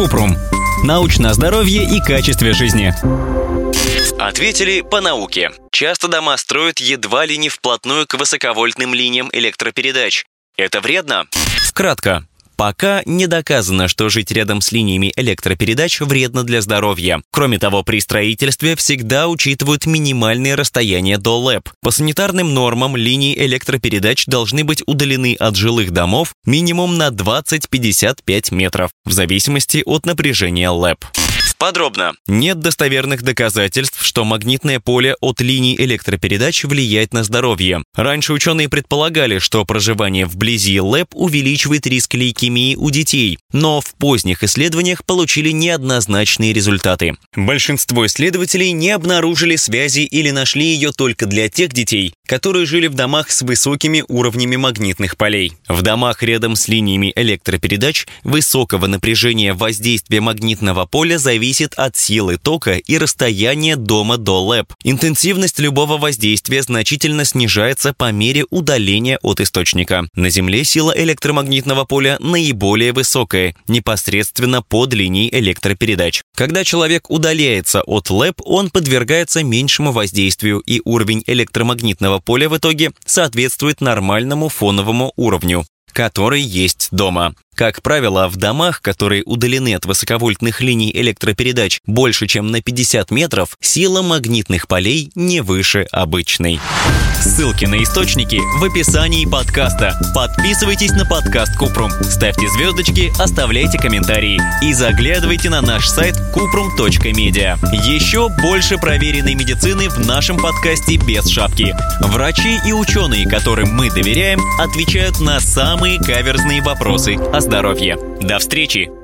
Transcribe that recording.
Купрум. Научное здоровье и качестве жизни. Ответили по науке. Часто дома строят едва ли не вплотную к высоковольтным линиям электропередач. Это вредно? Кратко. Пока не доказано, что жить рядом с линиями электропередач вредно для здоровья. Кроме того, при строительстве всегда учитывают минимальные расстояния до ЛЭП. По санитарным нормам линии электропередач должны быть удалены от жилых домов минимум на 20-55 метров, в зависимости от напряжения ЛЭП. Подробно. Нет достоверных доказательств, что магнитное поле от линий электропередач влияет на здоровье. Раньше ученые предполагали, что проживание вблизи ЛЭП увеличивает риск лейкемии у детей, но в поздних исследованиях получили неоднозначные результаты. Большинство исследователей не обнаружили связи или нашли ее только для тех детей, которые жили в домах с высокими уровнями магнитных полей. В домах рядом с линиями электропередач высокого напряжения воздействия магнитного поля зависит зависит от силы тока и расстояния дома до ЛЭП. Интенсивность любого воздействия значительно снижается по мере удаления от источника. На Земле сила электромагнитного поля наиболее высокая, непосредственно под линией электропередач. Когда человек удаляется от ЛЭП, он подвергается меньшему воздействию, и уровень электромагнитного поля в итоге соответствует нормальному фоновому уровню который есть дома. Как правило, в домах, которые удалены от высоковольтных линий электропередач больше, чем на 50 метров, сила магнитных полей не выше обычной. Ссылки на источники в описании подкаста. Подписывайтесь на подкаст Купрум, ставьте звездочки, оставляйте комментарии и заглядывайте на наш сайт kuprum.media. Еще больше проверенной медицины в нашем подкасте без шапки. Врачи и ученые, которым мы доверяем, отвечают на самые каверзные вопросы о здоровье. До встречи!